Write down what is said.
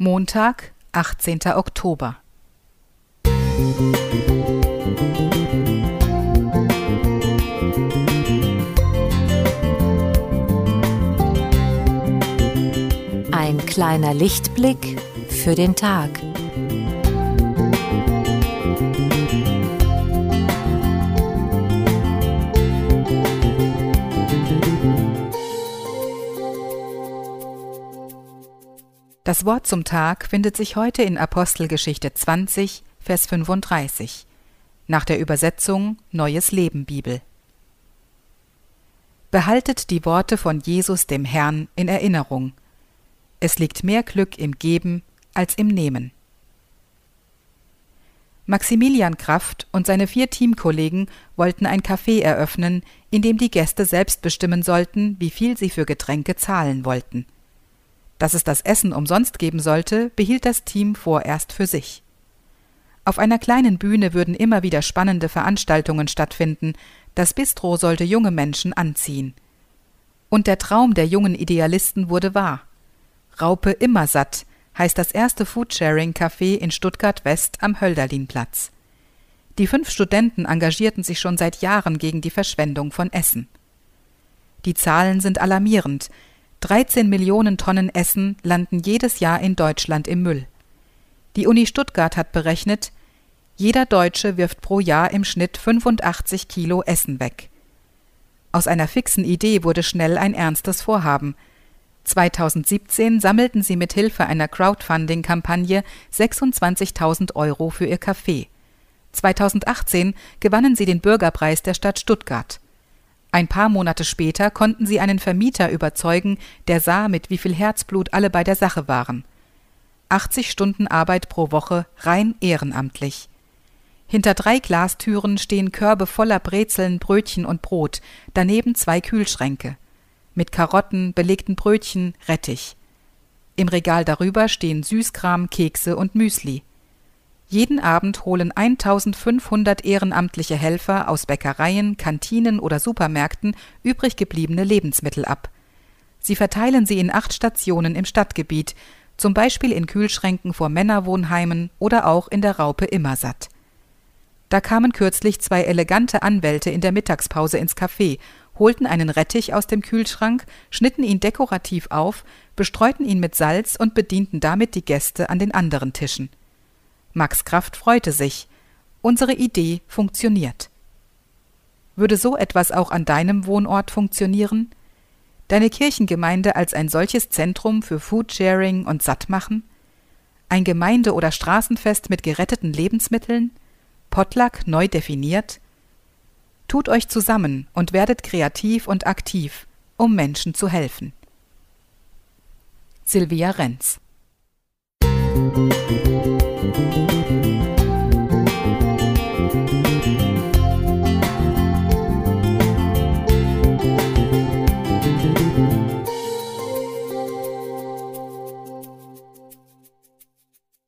Montag, 18. Oktober. Ein kleiner Lichtblick für den Tag. Das Wort zum Tag findet sich heute in Apostelgeschichte 20, Vers 35, nach der Übersetzung Neues Leben Bibel. Behaltet die Worte von Jesus dem Herrn in Erinnerung. Es liegt mehr Glück im Geben als im Nehmen. Maximilian Kraft und seine vier Teamkollegen wollten ein Café eröffnen, in dem die Gäste selbst bestimmen sollten, wie viel sie für Getränke zahlen wollten. Dass es das Essen umsonst geben sollte, behielt das Team vorerst für sich. Auf einer kleinen Bühne würden immer wieder spannende Veranstaltungen stattfinden, das Bistro sollte junge Menschen anziehen. Und der Traum der jungen Idealisten wurde wahr. Raupe Immersatt heißt das erste Foodsharing-Café in Stuttgart West am Hölderlinplatz. Die fünf Studenten engagierten sich schon seit Jahren gegen die Verschwendung von Essen. Die Zahlen sind alarmierend, 13 Millionen Tonnen Essen landen jedes Jahr in Deutschland im Müll. Die Uni Stuttgart hat berechnet, jeder Deutsche wirft pro Jahr im Schnitt 85 Kilo Essen weg. Aus einer fixen Idee wurde schnell ein ernstes Vorhaben. 2017 sammelten sie mit Hilfe einer Crowdfunding-Kampagne 26.000 Euro für ihr Café. 2018 gewannen sie den Bürgerpreis der Stadt Stuttgart. Ein paar Monate später konnten sie einen Vermieter überzeugen, der sah, mit wie viel Herzblut alle bei der Sache waren. 80 Stunden Arbeit pro Woche rein ehrenamtlich. Hinter drei Glastüren stehen Körbe voller Brezeln, Brötchen und Brot, daneben zwei Kühlschränke. Mit Karotten, belegten Brötchen, Rettich. Im Regal darüber stehen Süßkram, Kekse und Müsli. Jeden Abend holen 1500 ehrenamtliche Helfer aus Bäckereien, Kantinen oder Supermärkten übrig gebliebene Lebensmittel ab. Sie verteilen sie in acht Stationen im Stadtgebiet, zum Beispiel in Kühlschränken vor Männerwohnheimen oder auch in der Raupe Immersatt. Da kamen kürzlich zwei elegante Anwälte in der Mittagspause ins Café, holten einen Rettich aus dem Kühlschrank, schnitten ihn dekorativ auf, bestreuten ihn mit Salz und bedienten damit die Gäste an den anderen Tischen. Max Kraft freute sich. Unsere Idee funktioniert. Würde so etwas auch an deinem Wohnort funktionieren? Deine Kirchengemeinde als ein solches Zentrum für Foodsharing und Sattmachen? Ein Gemeinde- oder Straßenfest mit geretteten Lebensmitteln? Potluck neu definiert? Tut euch zusammen und werdet kreativ und aktiv, um Menschen zu helfen. Silvia Renz Musik